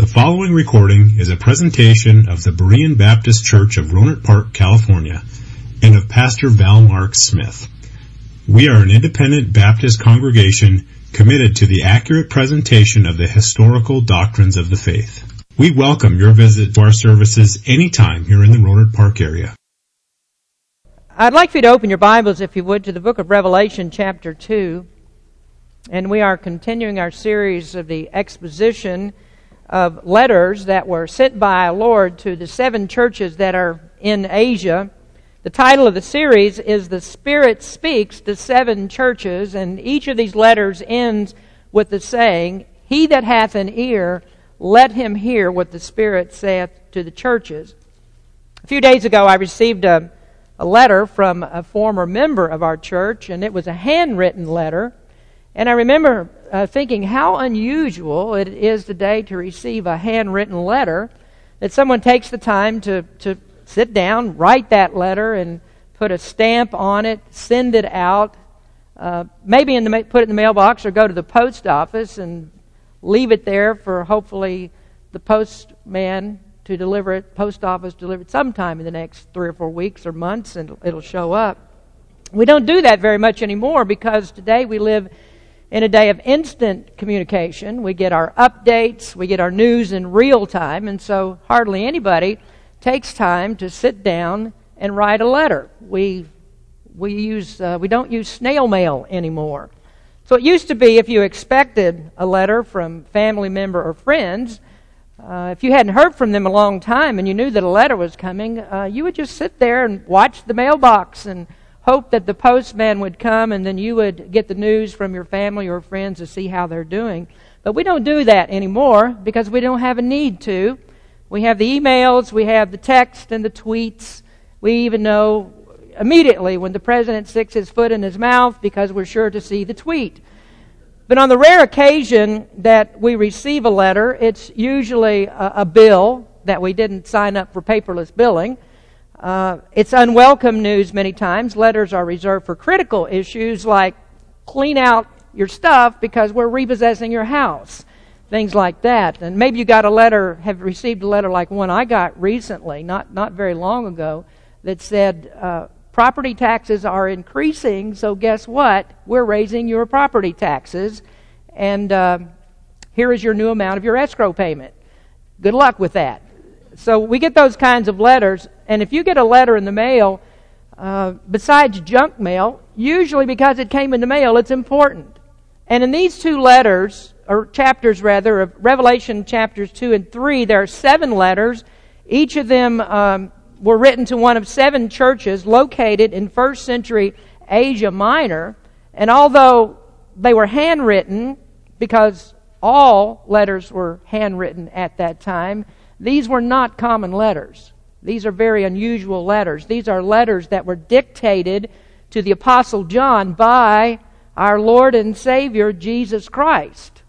The following recording is a presentation of the Berean Baptist Church of Rohnert Park, California, and of Pastor Val Mark Smith. We are an independent Baptist congregation committed to the accurate presentation of the historical doctrines of the faith. We welcome your visit to our services anytime here in the Rohnert Park area. I'd like for you to open your Bibles, if you would, to the book of Revelation, chapter 2. And we are continuing our series of the exposition of letters that were sent by our Lord to the seven churches that are in Asia. The title of the series is The Spirit Speaks to Seven Churches, and each of these letters ends with the saying, He that hath an ear, let him hear what the Spirit saith to the churches. A few days ago, I received a, a letter from a former member of our church, and it was a handwritten letter. And I remember uh, thinking how unusual it is today to receive a handwritten letter, that someone takes the time to, to sit down, write that letter, and put a stamp on it, send it out, uh, maybe in the, put it in the mailbox or go to the post office and leave it there for hopefully the postman to deliver it, post office deliver it sometime in the next three or four weeks or months, and it'll show up. We don't do that very much anymore because today we live in a day of instant communication. We get our updates, we get our news in real time, and so hardly anybody takes time to sit down and write a letter. We we use uh, we don't use snail mail anymore. So it used to be if you expected a letter from family member or friends, uh, if you hadn't heard from them a long time and you knew that a letter was coming, uh, you would just sit there and watch the mailbox and hope that the postman would come and then you would get the news from your family or friends to see how they're doing. But we don't do that anymore because we don't have a need to. We have the emails, we have the text and the tweets. We even know immediately when the president sticks his foot in his mouth because we're sure to see the tweet. But on the rare occasion that we receive a letter, it's usually a, a bill that we didn't sign up for paperless billing uh, it's unwelcome news many times. Letters are reserved for critical issues like clean out your stuff because we're repossessing your house. Things like that. And maybe you got a letter, have received a letter like one I got recently, not, not very long ago, that said, uh, property taxes are increasing, so guess what? We're raising your property taxes, and uh, here is your new amount of your escrow payment. Good luck with that. So we get those kinds of letters, and if you get a letter in the mail, uh, besides junk mail, usually because it came in the mail, it's important. And in these two letters, or chapters rather, of Revelation chapters 2 and 3, there are seven letters. Each of them um, were written to one of seven churches located in first century Asia Minor. And although they were handwritten, because all letters were handwritten at that time, these were not common letters. These are very unusual letters. These are letters that were dictated to the Apostle John by our Lord and Savior Jesus Christ.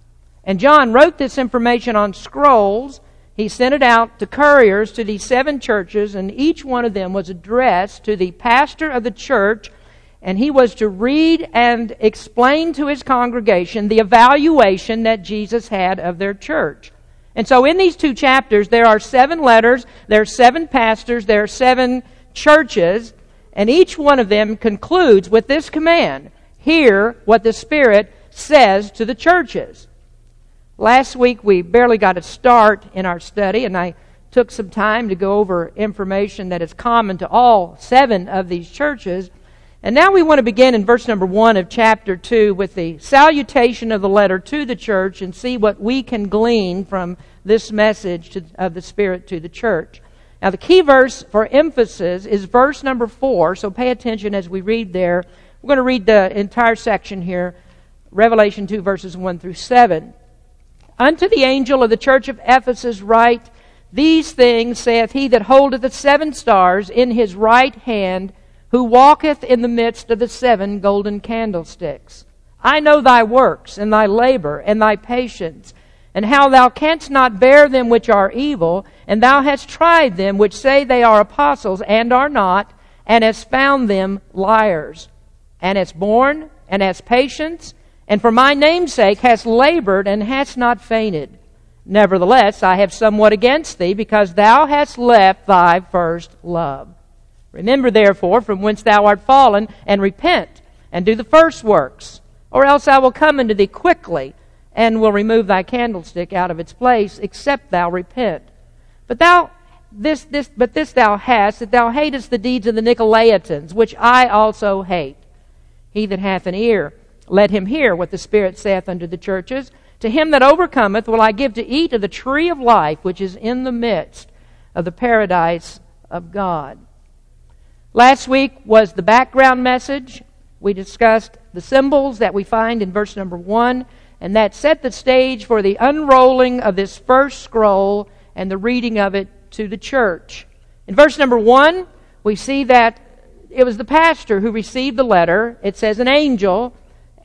And John wrote this information on scrolls. He sent it out to couriers to these seven churches, and each one of them was addressed to the pastor of the church, and he was to read and explain to his congregation the evaluation that Jesus had of their church. And so in these two chapters, there are seven letters, there are seven pastors, there are seven churches, and each one of them concludes with this command Hear what the Spirit says to the churches. Last week, we barely got a start in our study, and I took some time to go over information that is common to all seven of these churches. And now we want to begin in verse number 1 of chapter 2 with the salutation of the letter to the church and see what we can glean from this message to, of the Spirit to the church. Now, the key verse for emphasis is verse number 4, so pay attention as we read there. We're going to read the entire section here, Revelation 2, verses 1 through 7. Unto the angel of the church of Ephesus write, These things saith he that holdeth the seven stars in his right hand who walketh in the midst of the seven golden candlesticks. I know thy works, and thy labor, and thy patience, and how thou canst not bear them which are evil, and thou hast tried them which say they are apostles, and are not, and hast found them liars, and hast borne, and hast patience, and for my name's sake hast labored, and hast not fainted. Nevertheless, I have somewhat against thee, because thou hast left thy first love. Remember therefore from whence thou art fallen, and repent, and do the first works. Or else I will come unto thee quickly, and will remove thy candlestick out of its place, except thou repent. But thou this, this, but this thou hast, that thou hatest the deeds of the Nicolaitans, which I also hate. He that hath an ear, let him hear what the Spirit saith unto the churches. To him that overcometh will I give to eat of the tree of life which is in the midst of the paradise of God. Last week was the background message. We discussed the symbols that we find in verse number one, and that set the stage for the unrolling of this first scroll and the reading of it to the church. In verse number one, we see that it was the pastor who received the letter. It says an angel,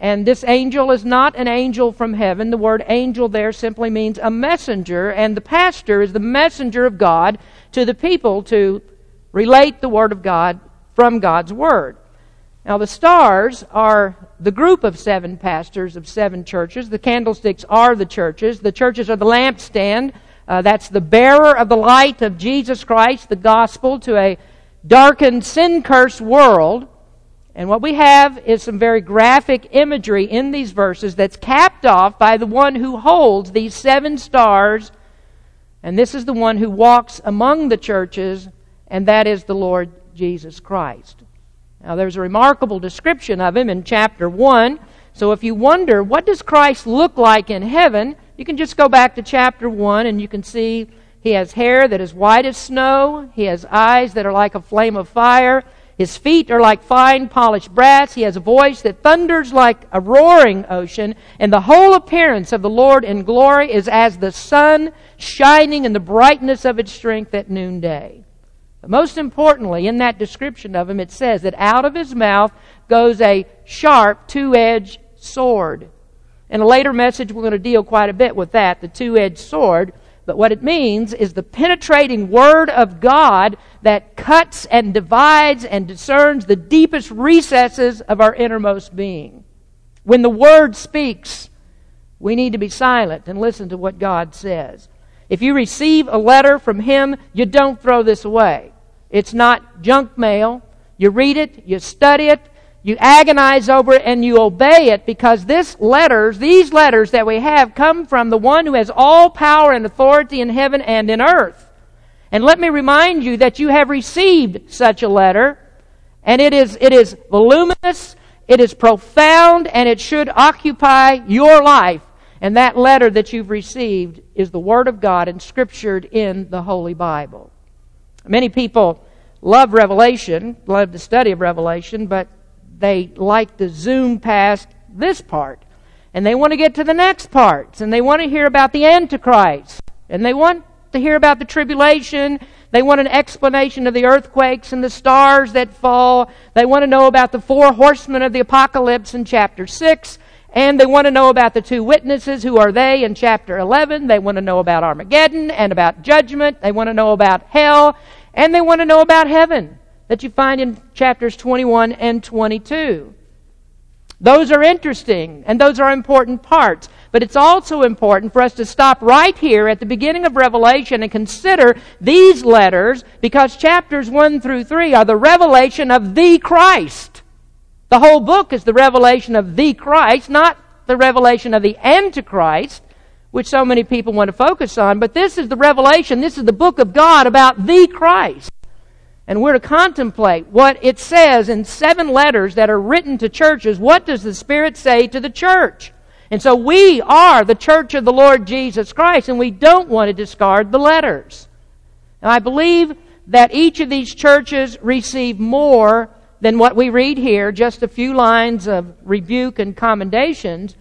and this angel is not an angel from heaven. The word angel there simply means a messenger, and the pastor is the messenger of God to the people to relate the word of God from God's word. Now, the stars are the group of seven pastors of seven churches. The candlesticks are the churches. The churches are the lampstand. Uh, that's the bearer of the light of Jesus Christ, the gospel, to a darkened, sin cursed world. And what we have is some very graphic imagery in these verses that's capped off by the one who holds these seven stars. And this is the one who walks among the churches, and that is the Lord Jesus Christ. Now, there's a remarkable description of him in chapter 1. So, if you wonder, what does Christ look like in heaven? You can just go back to chapter 1 and you can see he has hair that is white as snow. He has eyes that are like a flame of fire. His feet are like fine polished brass. He has a voice that thunders like a roaring ocean. And the whole appearance of the Lord in glory is as the sun shining in the brightness of its strength at noonday. But most importantly, in that description of him, it says that out of his mouth goes a sharp, two edged sword. In a later message, we're going to deal quite a bit with that, the two edged sword. But what it means is the penetrating Word of God that cuts and divides and discerns the deepest recesses of our innermost being. When the Word speaks, we need to be silent and listen to what God says. If you receive a letter from Him, you don't throw this away. It's not junk mail. You read it, you study it, you agonize over it and you obey it because this letters, these letters that we have come from the one who has all power and authority in heaven and in earth. And let me remind you that you have received such a letter and it is, it is voluminous, it is profound, and it should occupy your life. And that letter that you've received is the Word of God inscriptured in the Holy Bible. Many people love Revelation, love the study of Revelation, but they like to zoom past this part. And they want to get to the next parts. And they want to hear about the Antichrist. And they want to hear about the tribulation. They want an explanation of the earthquakes and the stars that fall. They want to know about the four horsemen of the apocalypse in chapter 6. And they want to know about the two witnesses. Who are they in chapter 11? They want to know about Armageddon and about judgment. They want to know about hell. And they want to know about heaven that you find in chapters 21 and 22. Those are interesting and those are important parts. But it's also important for us to stop right here at the beginning of Revelation and consider these letters because chapters 1 through 3 are the revelation of the Christ. The whole book is the revelation of the Christ, not the revelation of the Antichrist, which so many people want to focus on. But this is the revelation, this is the book of God about the Christ. And we're to contemplate what it says in seven letters that are written to churches. What does the Spirit say to the church? And so we are the church of the Lord Jesus Christ, and we don't want to discard the letters. Now, I believe that each of these churches receive more than what we read here, just a few lines of rebuke and commendations,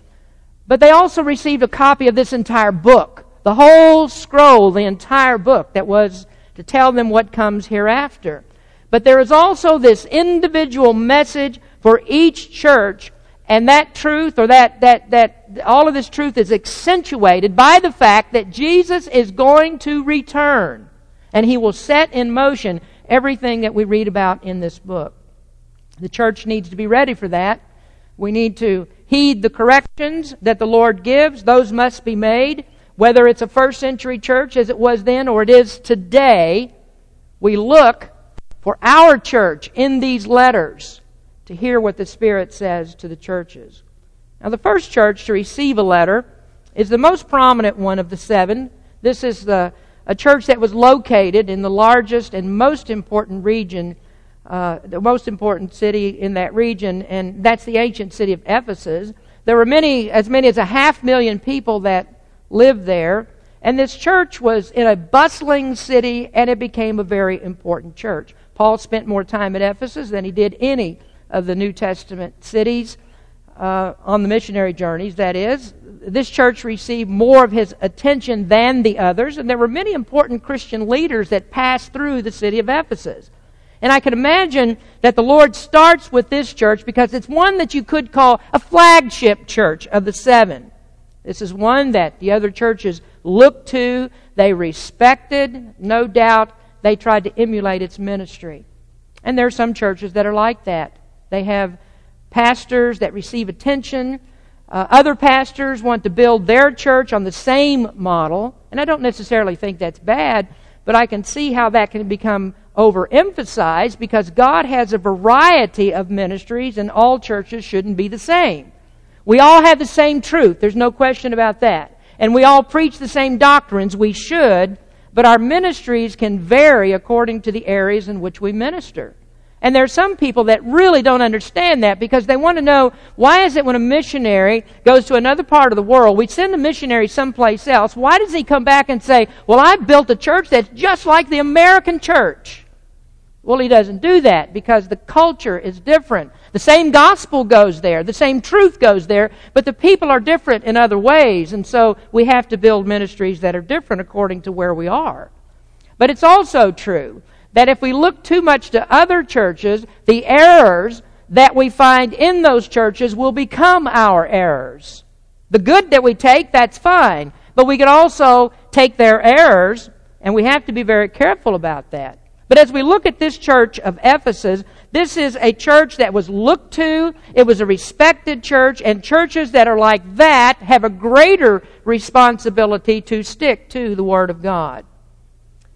but they also received a copy of this entire book, the whole scroll, the entire book that was to tell them what comes hereafter. But there is also this individual message for each church, and that truth, or that, that, that, all of this truth is accentuated by the fact that Jesus is going to return, and he will set in motion everything that we read about in this book. The church needs to be ready for that. We need to heed the corrections that the Lord gives. Those must be made. whether it's a first century church as it was then or it is today, we look for our church in these letters to hear what the Spirit says to the churches. Now, the first church to receive a letter is the most prominent one of the seven. This is the, a church that was located in the largest and most important region, uh, the most important city in that region, and that's the ancient city of Ephesus. There were many, as many as a half million people that lived there, and this church was in a bustling city, and it became a very important church. Paul spent more time at Ephesus than he did any of the New Testament cities uh, on the missionary journeys, that is. This church received more of his attention than the others, and there were many important Christian leaders that passed through the city of Ephesus. And I can imagine that the Lord starts with this church because it's one that you could call a flagship church of the seven. This is one that the other churches looked to, they respected, no doubt they tried to emulate its ministry. And there are some churches that are like that. They have pastors that receive attention. Uh, other pastors want to build their church on the same model. And I don't necessarily think that's bad, but I can see how that can become overemphasized because God has a variety of ministries and all churches shouldn't be the same. We all have the same truth. There's no question about that. And we all preach the same doctrines. We should. But our ministries can vary according to the areas in which we minister. And there are some people that really don't understand that because they want to know why is it when a missionary goes to another part of the world, we send the missionary someplace else, why does he come back and say, Well, I built a church that's just like the American church? Well, he doesn't do that because the culture is different. The same gospel goes there, the same truth goes there, but the people are different in other ways, and so we have to build ministries that are different according to where we are. But it's also true that if we look too much to other churches, the errors that we find in those churches will become our errors. The good that we take, that's fine, but we can also take their errors, and we have to be very careful about that. But as we look at this church of Ephesus, this is a church that was looked to. It was a respected church, and churches that are like that have a greater responsibility to stick to the Word of God.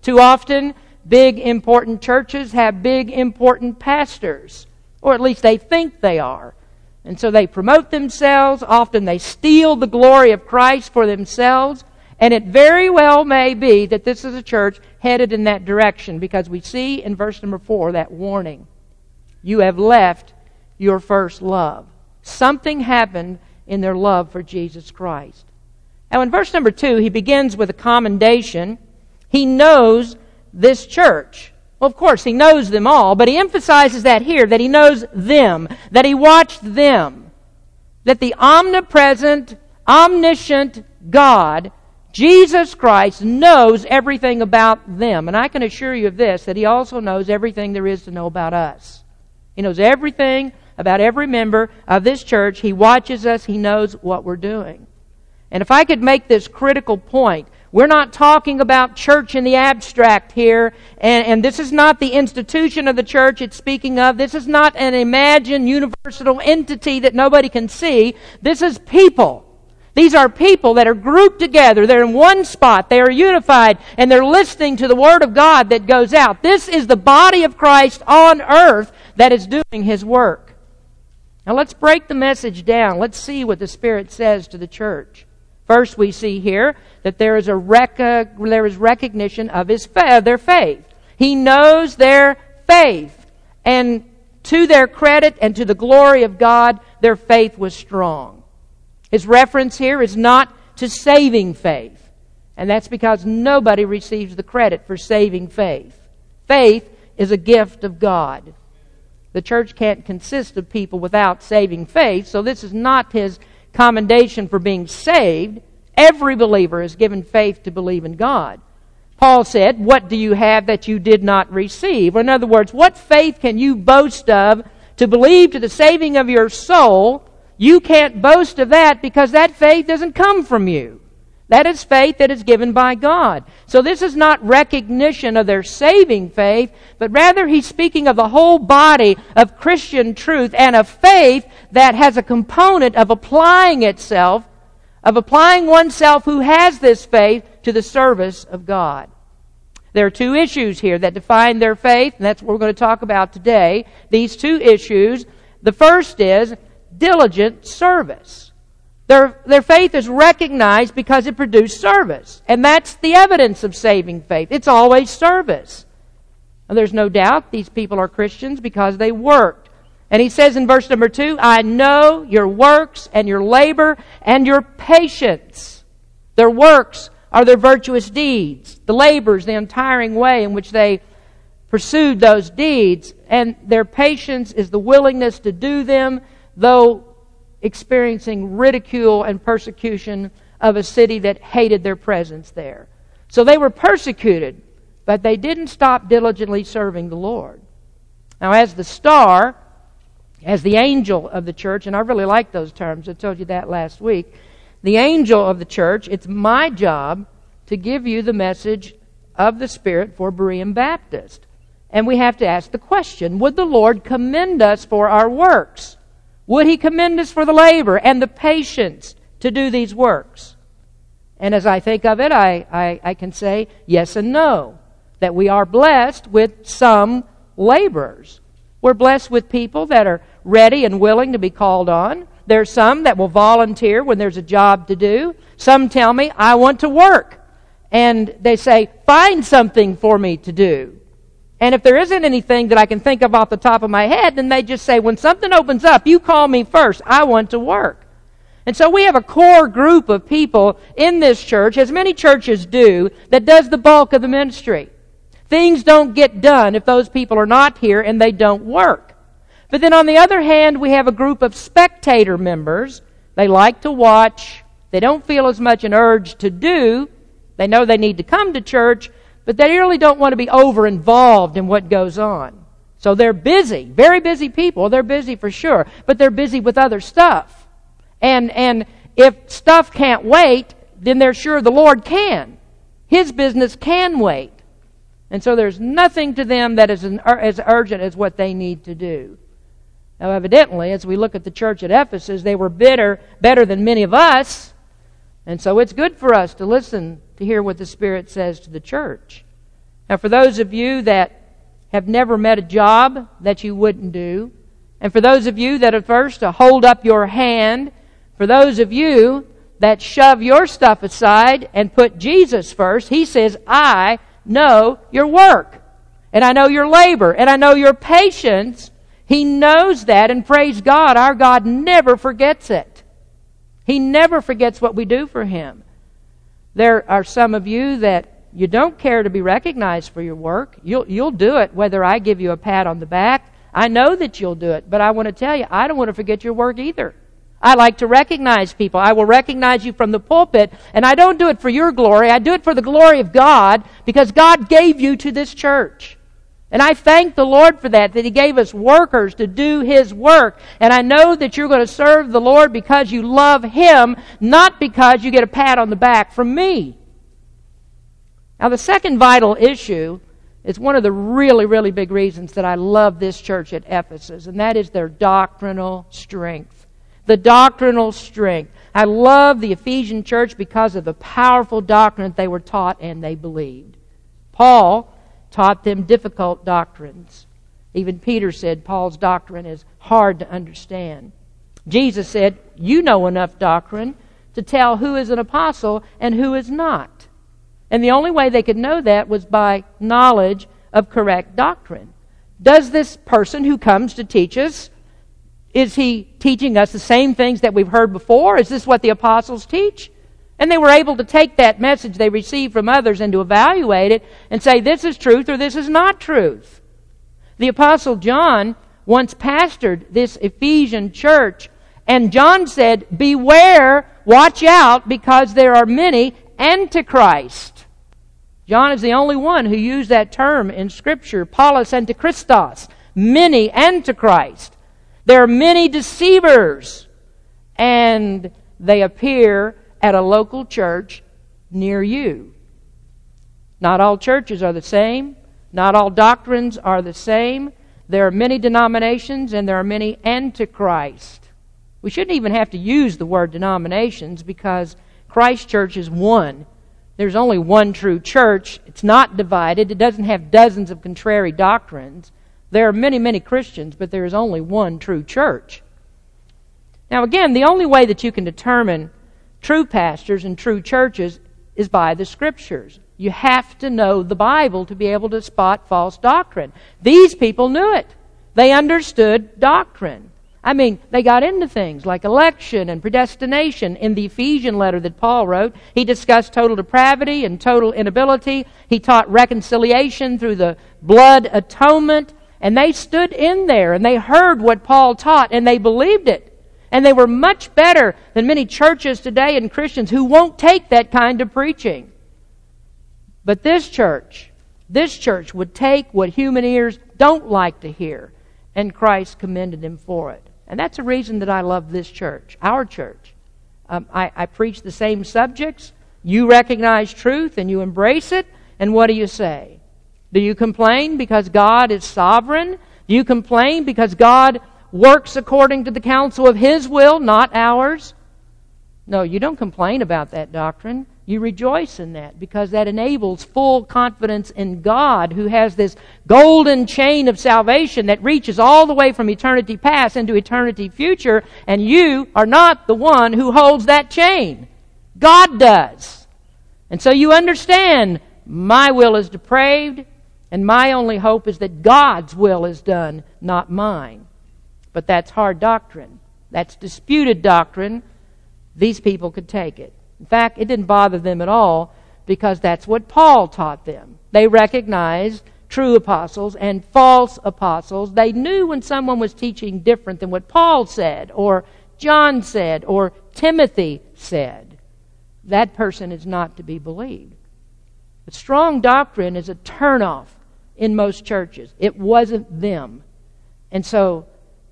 Too often, big important churches have big important pastors, or at least they think they are. And so they promote themselves. Often they steal the glory of Christ for themselves. And it very well may be that this is a church headed in that direction because we see in verse number four that warning. You have left your first love. Something happened in their love for Jesus Christ. Now, in verse number two, he begins with a commendation. He knows this church. Well, of course, he knows them all, but he emphasizes that here, that he knows them, that he watched them, that the omnipresent, omniscient God Jesus Christ knows everything about them. And I can assure you of this, that He also knows everything there is to know about us. He knows everything about every member of this church. He watches us. He knows what we're doing. And if I could make this critical point, we're not talking about church in the abstract here, and, and this is not the institution of the church it's speaking of. This is not an imagined universal entity that nobody can see. This is people. These are people that are grouped together. They're in one spot. They are unified and they're listening to the Word of God that goes out. This is the body of Christ on earth that is doing His work. Now let's break the message down. Let's see what the Spirit says to the church. First, we see here that there is a rec- there is recognition of his fa- their faith. He knows their faith, and to their credit and to the glory of God, their faith was strong. His reference here is not to saving faith. And that's because nobody receives the credit for saving faith. Faith is a gift of God. The church can't consist of people without saving faith, so this is not his commendation for being saved. Every believer is given faith to believe in God. Paul said, What do you have that you did not receive? Or in other words, what faith can you boast of to believe to the saving of your soul you can't boast of that because that faith doesn't come from you. That is faith that is given by God. So this is not recognition of their saving faith, but rather he's speaking of the whole body of Christian truth and of faith that has a component of applying itself of applying oneself who has this faith to the service of God. There are two issues here that define their faith, and that's what we're going to talk about today. These two issues. The first is diligent service. Their, their faith is recognized because it produced service. And that's the evidence of saving faith. It's always service. And there's no doubt these people are Christians because they worked. And he says in verse number two, I know your works and your labor and your patience. Their works are their virtuous deeds. The labors, the untiring way in which they pursued those deeds. And their patience is the willingness to do them, though experiencing ridicule and persecution of a city that hated their presence there. So they were persecuted, but they didn't stop diligently serving the Lord. Now, as the star, as the angel of the church, and I really like those terms, I told you that last week the angel of the church, it's my job to give you the message of the Spirit for Berean Baptist. And we have to ask the question Would the Lord commend us for our works? Would He commend us for the labor and the patience to do these works? And as I think of it, I, I, I can say yes and no. That we are blessed with some laborers. We're blessed with people that are ready and willing to be called on. There's some that will volunteer when there's a job to do. Some tell me, I want to work. And they say, find something for me to do. And if there isn't anything that I can think of off the top of my head, then they just say, when something opens up, you call me first. I want to work. And so we have a core group of people in this church, as many churches do, that does the bulk of the ministry. Things don't get done if those people are not here and they don't work. But then on the other hand, we have a group of spectator members. They like to watch. They don't feel as much an urge to do. They know they need to come to church, but they really don't want to be over involved in what goes on. So they're busy, very busy people. They're busy for sure, but they're busy with other stuff. And, and if stuff can't wait, then they're sure the Lord can. His business can wait. And so there's nothing to them that is an, as urgent as what they need to do. Now, evidently, as we look at the church at Ephesus, they were better, better than many of us. And so it's good for us to listen to hear what the Spirit says to the church. Now, for those of you that have never met a job that you wouldn't do, and for those of you that are first to hold up your hand, for those of you that shove your stuff aside and put Jesus first, He says, I know your work, and I know your labor, and I know your patience, he knows that, and praise God, our God never forgets it. He never forgets what we do for Him. There are some of you that you don't care to be recognized for your work. You'll, you'll do it whether I give you a pat on the back. I know that you'll do it, but I want to tell you, I don't want to forget your work either. I like to recognize people. I will recognize you from the pulpit, and I don't do it for your glory. I do it for the glory of God because God gave you to this church. And I thank the Lord for that, that He gave us workers to do His work. And I know that you're going to serve the Lord because you love Him, not because you get a pat on the back from me. Now, the second vital issue is one of the really, really big reasons that I love this church at Ephesus, and that is their doctrinal strength. The doctrinal strength. I love the Ephesian church because of the powerful doctrine they were taught and they believed. Paul taught them difficult doctrines. Even Peter said Paul's doctrine is hard to understand. Jesus said, You know enough doctrine to tell who is an apostle and who is not. And the only way they could know that was by knowledge of correct doctrine. Does this person who comes to teach us, is he teaching us the same things that we've heard before? Is this what the apostles teach? And they were able to take that message they received from others and to evaluate it and say, this is truth or this is not truth. The Apostle John once pastored this Ephesian church, and John said, Beware, watch out, because there are many antichrist. John is the only one who used that term in Scripture, Paulus antichristos, many antichrist. There are many deceivers, and they appear at a local church near you. Not all churches are the same. Not all doctrines are the same. There are many denominations and there are many antichrist. We shouldn't even have to use the word denominations because Christ Church is one. There's only one true church. It's not divided. It doesn't have dozens of contrary doctrines. There are many, many Christians, but there is only one true church. Now, again, the only way that you can determine true pastors and true churches is by the Scriptures. You have to know the Bible to be able to spot false doctrine. These people knew it. They understood doctrine. I mean, they got into things like election and predestination. In the Ephesian letter that Paul wrote, he discussed total depravity and total inability. He taught reconciliation through the blood atonement. And they stood in there and they heard what Paul taught and they believed it. And they were much better than many churches today and Christians who won't take that kind of preaching. But this church, this church would take what human ears don't like to hear, and Christ commended them for it. And that's a reason that I love this church, our church. Um, I, I preach the same subjects. You recognize truth and you embrace it, and what do you say? Do you complain because God is sovereign? Do you complain because God works according to the counsel of His will, not ours? No, you don't complain about that doctrine. You rejoice in that because that enables full confidence in God who has this golden chain of salvation that reaches all the way from eternity past into eternity future, and you are not the one who holds that chain. God does. And so you understand my will is depraved, and my only hope is that God's will is done, not mine. But that's hard doctrine. That's disputed doctrine. These people could take it. In fact, it didn't bother them at all because that's what Paul taught them. They recognized true apostles and false apostles. They knew when someone was teaching different than what Paul said, or John said, or Timothy said. That person is not to be believed. But strong doctrine is a turnoff in most churches. It wasn't them. And so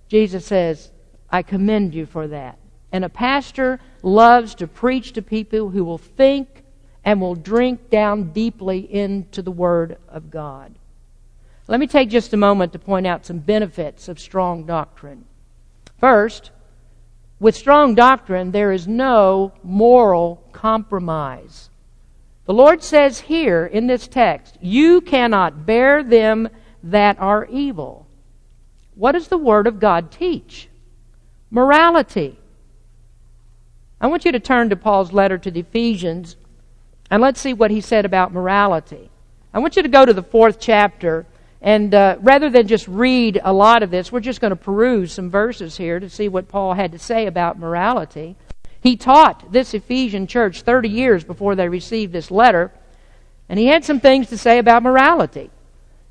Jesus says, I commend you for that. And a pastor loves to preach to people who will think and will drink down deeply into the Word of God. Let me take just a moment to point out some benefits of strong doctrine. First, with strong doctrine, there is no moral compromise. The Lord says here in this text, You cannot bear them that are evil. What does the Word of God teach? Morality. I want you to turn to Paul's letter to the Ephesians and let's see what he said about morality. I want you to go to the fourth chapter and uh, rather than just read a lot of this, we're just going to peruse some verses here to see what Paul had to say about morality. He taught this Ephesian church 30 years before they received this letter, and he had some things to say about morality.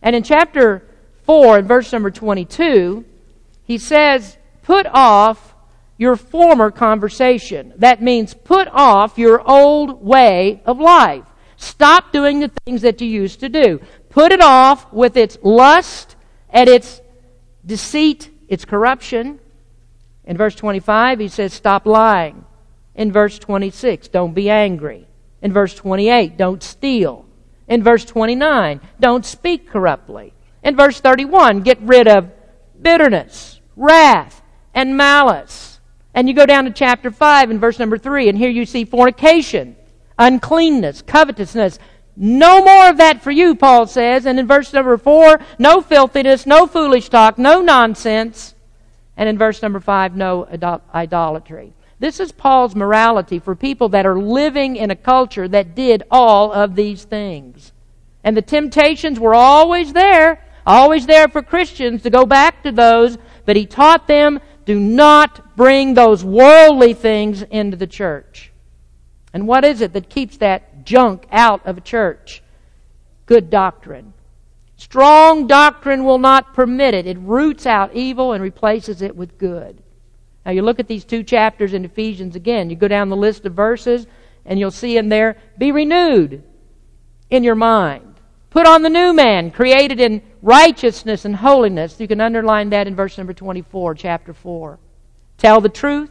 And in chapter 4, in verse number 22, he says, Put off your former conversation. That means put off your old way of life. Stop doing the things that you used to do. Put it off with its lust and its deceit, its corruption. In verse 25, he says, Stop lying. In verse 26, don't be angry. In verse 28, don't steal. In verse 29, don't speak corruptly. In verse 31, get rid of bitterness, wrath, and malice and you go down to chapter 5 and verse number 3, and here you see fornication, uncleanness, covetousness. No more of that for you, Paul says. And in verse number 4, no filthiness, no foolish talk, no nonsense. And in verse number 5, no idolatry. This is Paul's morality for people that are living in a culture that did all of these things. And the temptations were always there, always there for Christians to go back to those, but he taught them do not bring those worldly things into the church. And what is it that keeps that junk out of a church? Good doctrine. Strong doctrine will not permit it. It roots out evil and replaces it with good. Now you look at these two chapters in Ephesians again. You go down the list of verses and you'll see in there, be renewed in your mind. Put on the new man, created in righteousness and holiness. You can underline that in verse number 24, chapter 4. Tell the truth.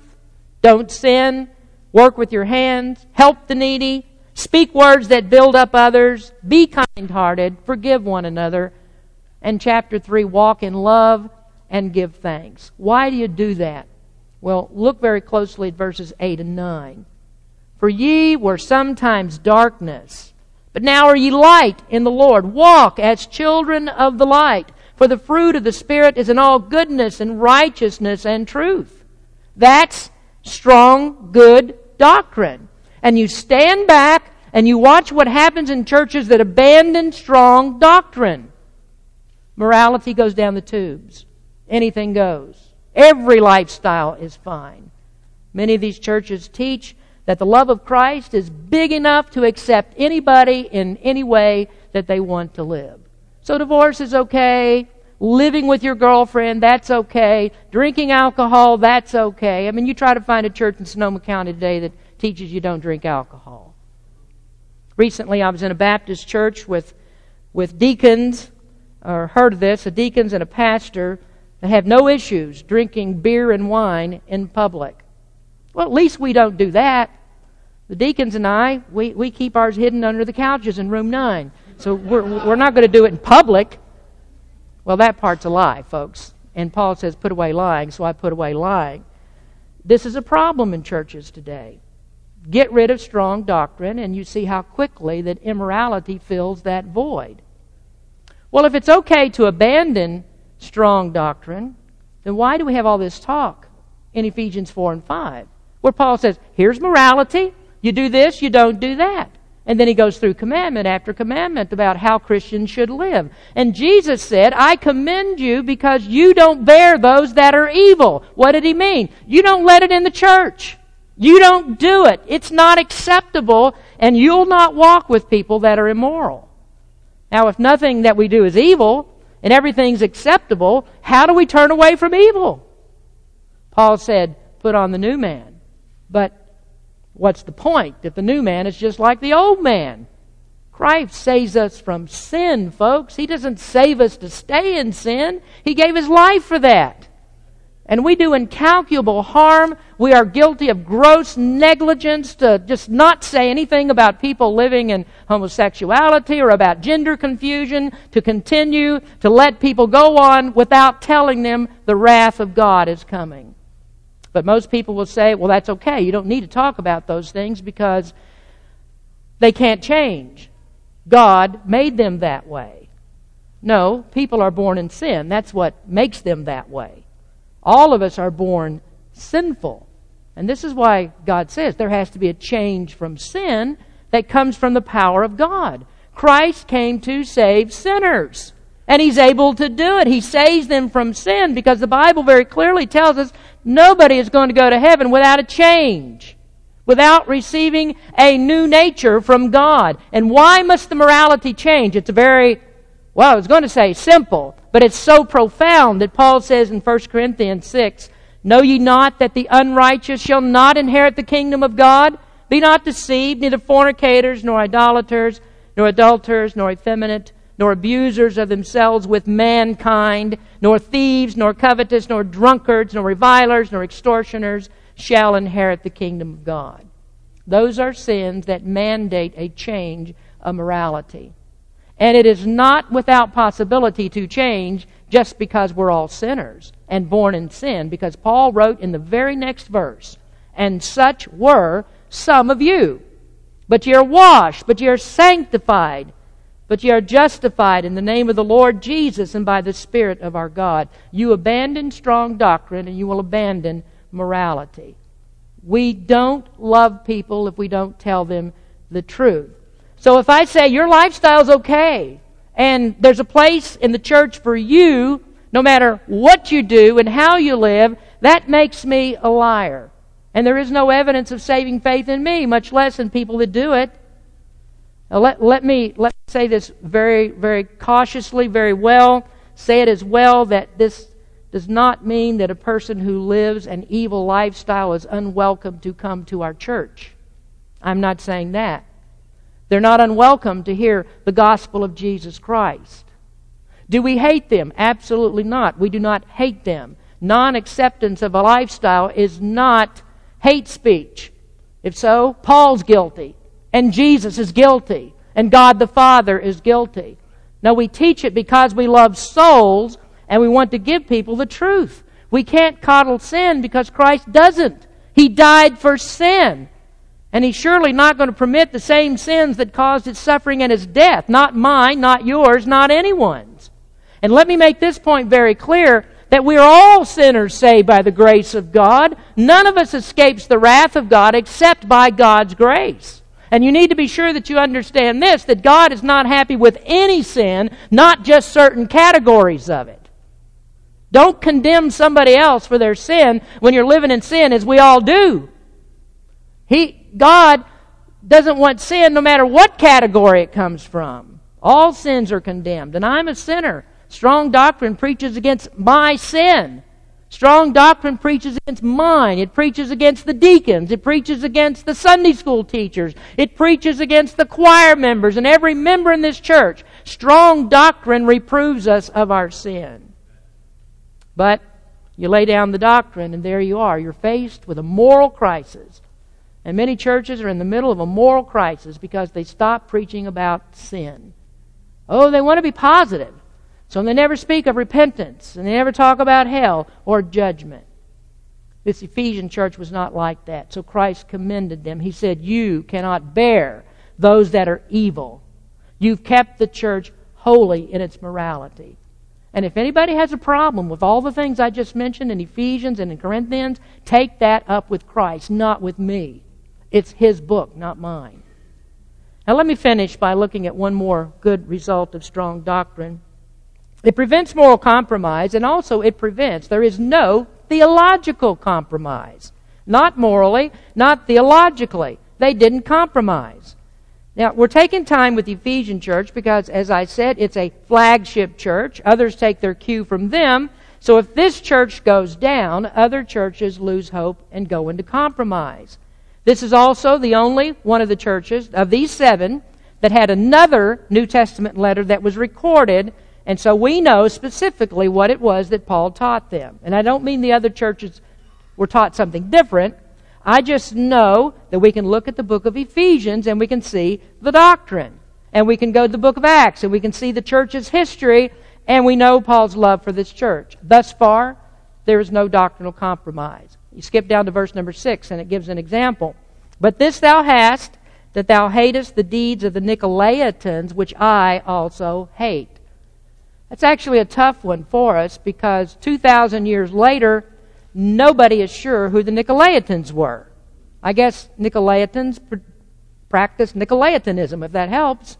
Don't sin. Work with your hands. Help the needy. Speak words that build up others. Be kind hearted. Forgive one another. And chapter 3, walk in love and give thanks. Why do you do that? Well, look very closely at verses 8 and 9. For ye were sometimes darkness, but now are ye light in the Lord. Walk as children of the light. For the fruit of the Spirit is in all goodness and righteousness and truth. That's strong, good doctrine. And you stand back and you watch what happens in churches that abandon strong doctrine. Morality goes down the tubes. Anything goes. Every lifestyle is fine. Many of these churches teach that the love of Christ is big enough to accept anybody in any way that they want to live. So divorce is okay. Living with your girlfriend, that's okay. Drinking alcohol, that's okay. I mean, you try to find a church in Sonoma County today that teaches you don't drink alcohol. Recently, I was in a Baptist church with, with deacons, or heard of this, a deacons and a pastor that have no issues drinking beer and wine in public. Well, at least we don't do that. The deacons and I, we, we keep ours hidden under the couches in room nine. So we're, we're not going to do it in public. Well, that part's a lie, folks. And Paul says, put away lying, so I put away lying. This is a problem in churches today. Get rid of strong doctrine, and you see how quickly that immorality fills that void. Well, if it's okay to abandon strong doctrine, then why do we have all this talk in Ephesians 4 and 5? Where Paul says, here's morality. You do this, you don't do that. And then he goes through commandment after commandment about how Christians should live. And Jesus said, I commend you because you don't bear those that are evil. What did he mean? You don't let it in the church. You don't do it. It's not acceptable, and you'll not walk with people that are immoral. Now, if nothing that we do is evil and everything's acceptable, how do we turn away from evil? Paul said, put on the new man. But what's the point if the new man is just like the old man? Christ saves us from sin, folks. He doesn't save us to stay in sin. He gave His life for that and we do incalculable harm. We are guilty of gross negligence to just not say anything about people living in homosexuality or about gender confusion, to continue to let people go on without telling them the wrath of God is coming. But most people will say, well, that's okay. You don't need to talk about those things because they can't change. God made them that way. No, people are born in sin. That's what makes them that way. All of us are born sinful. And this is why God says there has to be a change from sin that comes from the power of God. Christ came to save sinners. And He's able to do it. He saves them from sin because the Bible very clearly tells us nobody is going to go to heaven without a change, without receiving a new nature from God. And why must the morality change? It's a very, well, I was going to say simple, but it's so profound that Paul says in 1 Corinthians 6, Know ye not that the unrighteous shall not inherit the kingdom of God? Be not deceived, neither fornicators, nor idolaters, nor adulterers, nor effeminate, nor abusers of themselves with mankind, nor thieves, nor covetous, nor drunkards, nor revilers, nor extortioners shall inherit the kingdom of God. Those are sins that mandate a change of morality. And it is not without possibility to change just because we're all sinners and born in sin, because Paul wrote in the very next verse, and such were some of you. But ye are washed, but ye are sanctified, but ye are justified in the name of the Lord Jesus and by the Spirit of our God. You abandon strong doctrine and you will abandon morality. We don't love people if we don't tell them the truth. So if I say your lifestyle's okay and there's a place in the church for you, no matter what you do and how you live, that makes me a liar. And there is no evidence of saving faith in me, much less in people that do it. Now let, let, me, let me say this very, very cautiously, very well. Say it as well that this does not mean that a person who lives an evil lifestyle is unwelcome to come to our church. I'm not saying that. They're not unwelcome to hear the gospel of Jesus Christ. Do we hate them? Absolutely not. We do not hate them. Non acceptance of a lifestyle is not hate speech. If so, Paul's guilty, and Jesus is guilty, and God the Father is guilty. Now, we teach it because we love souls and we want to give people the truth. We can't coddle sin because Christ doesn't. He died for sin. And he's surely not going to permit the same sins that caused his suffering and his death. Not mine, not yours, not anyone's. And let me make this point very clear that we are all sinners saved by the grace of God. None of us escapes the wrath of God except by God's grace. And you need to be sure that you understand this that God is not happy with any sin, not just certain categories of it. Don't condemn somebody else for their sin when you're living in sin, as we all do. He, God doesn't want sin no matter what category it comes from. All sins are condemned, and I'm a sinner. Strong doctrine preaches against my sin. Strong doctrine preaches against mine. It preaches against the deacons. It preaches against the Sunday school teachers. It preaches against the choir members and every member in this church. Strong doctrine reproves us of our sin. But you lay down the doctrine, and there you are. You're faced with a moral crisis. And many churches are in the middle of a moral crisis because they stop preaching about sin. Oh, they want to be positive. So they never speak of repentance, and they never talk about hell or judgment. This Ephesian church was not like that. So Christ commended them. He said, You cannot bear those that are evil. You've kept the church holy in its morality. And if anybody has a problem with all the things I just mentioned in Ephesians and in Corinthians, take that up with Christ, not with me. It's his book, not mine. Now, let me finish by looking at one more good result of strong doctrine. It prevents moral compromise, and also it prevents, there is no theological compromise. Not morally, not theologically. They didn't compromise. Now, we're taking time with the Ephesian church because, as I said, it's a flagship church. Others take their cue from them. So if this church goes down, other churches lose hope and go into compromise. This is also the only one of the churches of these seven that had another New Testament letter that was recorded and so we know specifically what it was that Paul taught them. And I don't mean the other churches were taught something different. I just know that we can look at the book of Ephesians and we can see the doctrine. And we can go to the book of Acts and we can see the church's history and we know Paul's love for this church. Thus far, there is no doctrinal compromise. You skip down to verse number 6 and it gives an example. But this thou hast, that thou hatest the deeds of the Nicolaitans, which I also hate. That's actually a tough one for us because 2,000 years later, nobody is sure who the Nicolaitans were. I guess Nicolaitans pr- practiced Nicolaitanism, if that helps.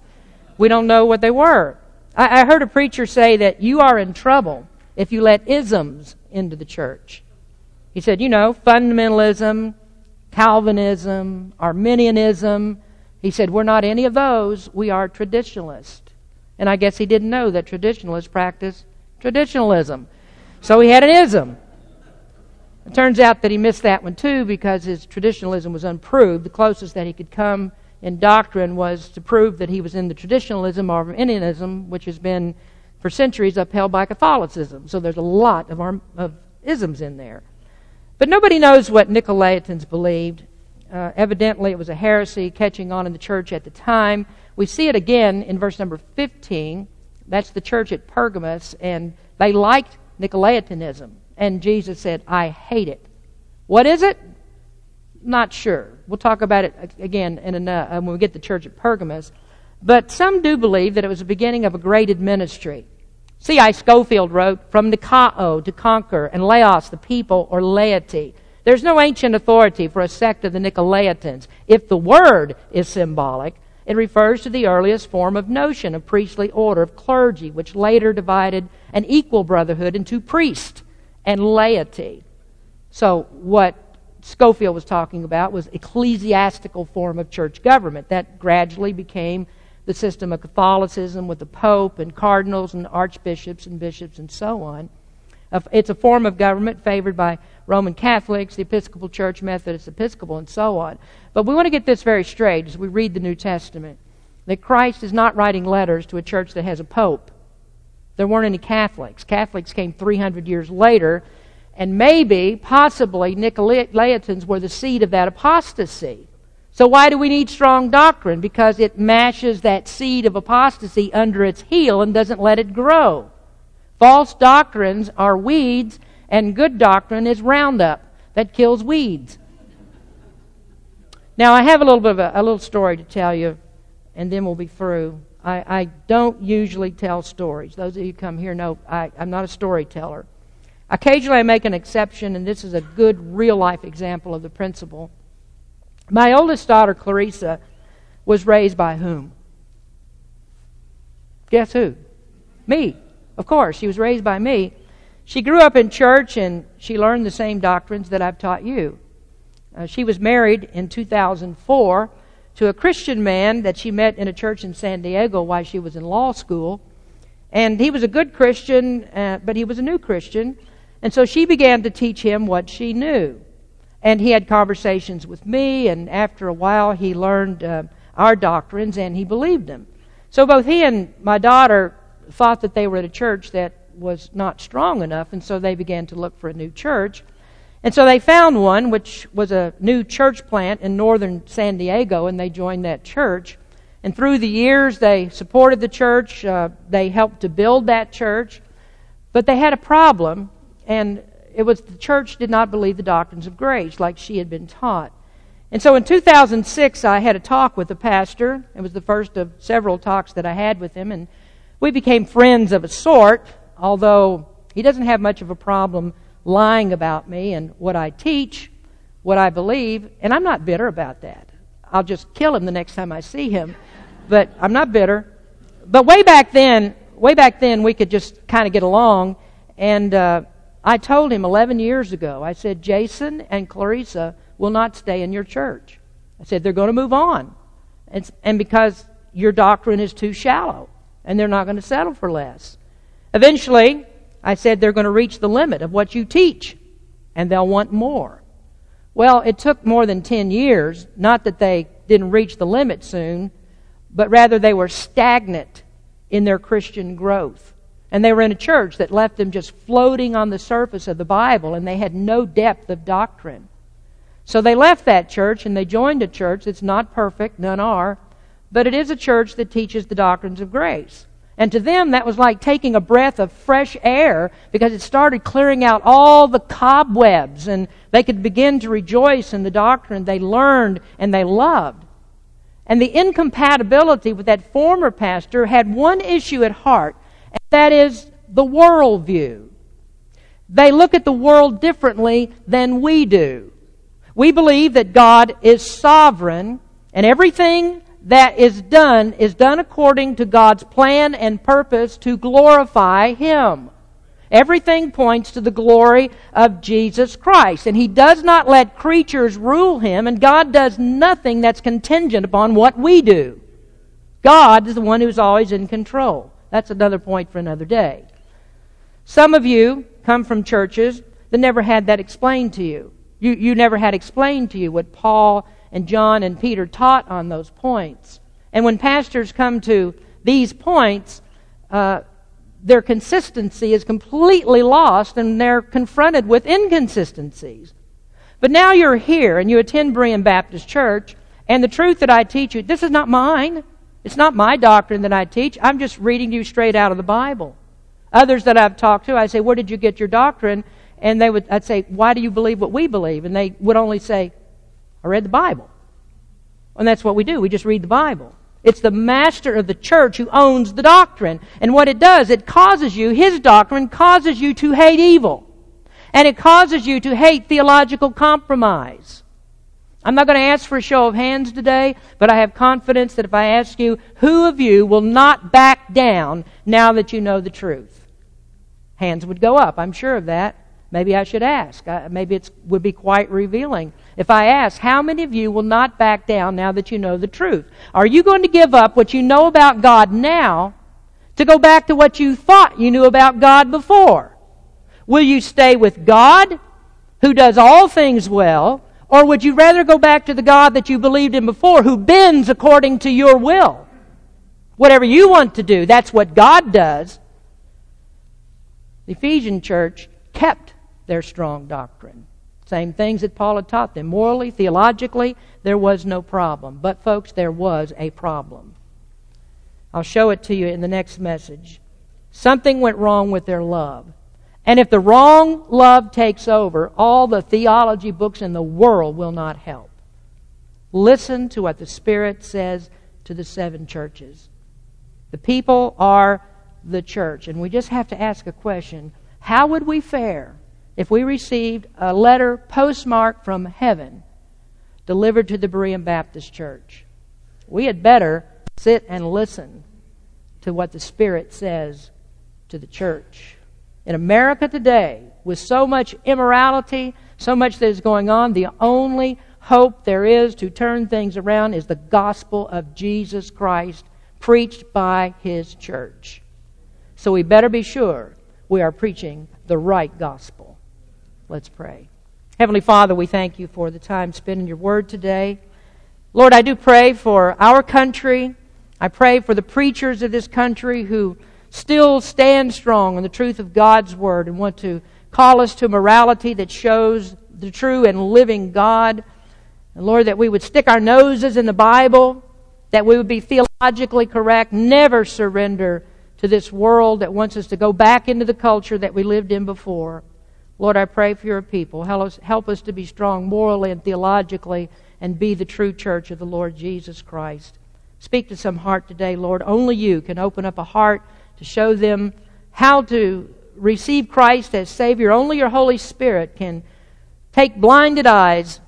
We don't know what they were. I, I heard a preacher say that you are in trouble if you let isms into the church. He said, you know, fundamentalism, Calvinism, Arminianism. He said, we're not any of those. We are traditionalists. And I guess he didn't know that traditionalists practice traditionalism. So he had an ism. It turns out that he missed that one too because his traditionalism was unproved. The closest that he could come in doctrine was to prove that he was in the traditionalism or Arminianism, which has been for centuries upheld by Catholicism. So there's a lot of, arm, of isms in there. But nobody knows what Nicolaitans believed. Uh, evidently, it was a heresy catching on in the church at the time. We see it again in verse number 15. That's the church at Pergamos, and they liked Nicolaitanism. And Jesus said, I hate it. What is it? Not sure. We'll talk about it again in uh, when we get to church at Pergamos. But some do believe that it was the beginning of a graded ministry. C.I. Scofield wrote, From Nikao to conquer, and Laos the people or laity. There's no ancient authority for a sect of the Nicolaitans. If the word is symbolic, it refers to the earliest form of notion of priestly order of clergy, which later divided an equal brotherhood into priest and laity. So, what Scofield was talking about was ecclesiastical form of church government that gradually became the system of Catholicism with the Pope and cardinals and archbishops and bishops and so on. It's a form of government favored by Roman Catholics, the Episcopal Church, Methodist, Episcopal, and so on. But we want to get this very straight as we read the New Testament that Christ is not writing letters to a church that has a pope. There weren't any Catholics. Catholics came 300 years later, and maybe, possibly, Nicolaitans were the seed of that apostasy. So, why do we need strong doctrine? Because it mashes that seed of apostasy under its heel and doesn't let it grow. False doctrines are weeds and good doctrine is Roundup that kills weeds. Now, I have a little bit of a, a little story to tell you, and then we'll be through. I, I, don't usually tell stories. Those of you who come here know I, I'm not a storyteller. Occasionally, I make an exception, and this is a good real life example of the principle. My oldest daughter, Clarissa, was raised by whom? Guess who? Me. Of course, she was raised by me. She grew up in church and she learned the same doctrines that I've taught you. Uh, she was married in 2004 to a Christian man that she met in a church in San Diego while she was in law school. And he was a good Christian, uh, but he was a new Christian. And so she began to teach him what she knew. And he had conversations with me, and after a while, he learned uh, our doctrines and he believed them. So both he and my daughter thought that they were at a church that was not strong enough, and so they began to look for a new church. And so they found one, which was a new church plant in northern San Diego, and they joined that church. And through the years, they supported the church. Uh, they helped to build that church. But they had a problem, and it was the church did not believe the doctrines of grace like she had been taught. And so in 2006, I had a talk with the pastor. It was the first of several talks that I had with him, and we became friends of a sort, although he doesn't have much of a problem lying about me and what I teach, what I believe, and I'm not bitter about that. I'll just kill him the next time I see him, but I'm not bitter. But way back then, way back then, we could just kind of get along, and uh, I told him 11 years ago, I said, Jason and Clarissa will not stay in your church. I said, they're going to move on. And, and because your doctrine is too shallow, and they're not going to settle for less. Eventually, I said they're going to reach the limit of what you teach, and they'll want more. Well, it took more than 10 years, not that they didn't reach the limit soon, but rather they were stagnant in their Christian growth. And they were in a church that left them just floating on the surface of the Bible, and they had no depth of doctrine. So they left that church and they joined a church that's not perfect, none are, but it is a church that teaches the doctrines of grace. And to them, that was like taking a breath of fresh air because it started clearing out all the cobwebs and they could begin to rejoice in the doctrine they learned and they loved. And the incompatibility with that former pastor had one issue at heart, and that is the worldview. They look at the world differently than we do. We believe that God is sovereign and everything that is done is done according to God's plan and purpose to glorify Him. Everything points to the glory of Jesus Christ. And He does not let creatures rule Him, and God does nothing that's contingent upon what we do. God is the one who's always in control. That's another point for another day. Some of you come from churches that never had that explained to you. You, you never had explained to you what Paul and John and Peter taught on those points. And when pastors come to these points, uh, their consistency is completely lost and they're confronted with inconsistencies. But now you're here and you attend Berean Baptist Church, and the truth that I teach you, this is not mine. It's not my doctrine that I teach. I'm just reading you straight out of the Bible. Others that I've talked to, I say, Where did you get your doctrine? And they would, I'd say, Why do you believe what we believe? And they would only say, I read the Bible. And that's what we do. We just read the Bible. It's the master of the church who owns the doctrine. And what it does, it causes you, his doctrine causes you to hate evil. And it causes you to hate theological compromise. I'm not going to ask for a show of hands today, but I have confidence that if I ask you, who of you will not back down now that you know the truth? Hands would go up. I'm sure of that. Maybe I should ask. Maybe it would be quite revealing. If I ask, how many of you will not back down now that you know the truth? Are you going to give up what you know about God now to go back to what you thought you knew about God before? Will you stay with God, who does all things well, or would you rather go back to the God that you believed in before, who bends according to your will? Whatever you want to do, that's what God does. The Ephesian church kept their strong doctrine. Same things that Paul had taught them. Morally, theologically, there was no problem. But, folks, there was a problem. I'll show it to you in the next message. Something went wrong with their love. And if the wrong love takes over, all the theology books in the world will not help. Listen to what the Spirit says to the seven churches. The people are the church. And we just have to ask a question How would we fare if we received a letter postmarked from heaven delivered to the Berean Baptist Church? We had better sit and listen to what the Spirit says to the church. In America today, with so much immorality, so much that is going on, the only hope there is to turn things around is the gospel of Jesus Christ preached by His church. So we better be sure we are preaching the right gospel. Let's pray. Heavenly Father, we thank you for the time spent in your word today. Lord, I do pray for our country. I pray for the preachers of this country who still stand strong on the truth of God's word and want to call us to morality that shows the true and living God. And Lord, that we would stick our noses in the Bible, that we would be theologically correct, never surrender to this world that wants us to go back into the culture that we lived in before. Lord, I pray for your people. Help us, help us to be strong morally and theologically and be the true church of the Lord Jesus Christ. Speak to some heart today, Lord. Only you can open up a heart to show them how to receive Christ as Savior. Only your Holy Spirit can take blinded eyes,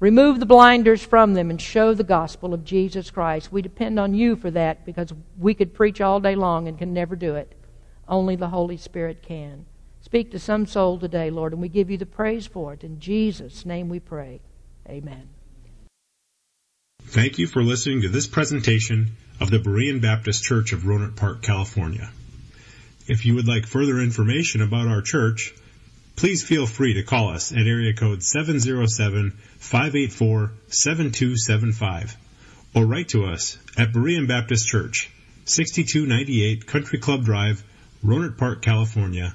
remove the blinders from them, and show the gospel of Jesus Christ. We depend on you for that because we could preach all day long and can never do it. Only the Holy Spirit can. Speak to some soul today, Lord, and we give you the praise for it. In Jesus' name we pray. Amen. Thank you for listening to this presentation of the Berean Baptist Church of Rohnert Park, California. If you would like further information about our church, please feel free to call us at area code 707-584-7275 or write to us at Berean Baptist Church, 6298 Country Club Drive, Rohnert Park, California,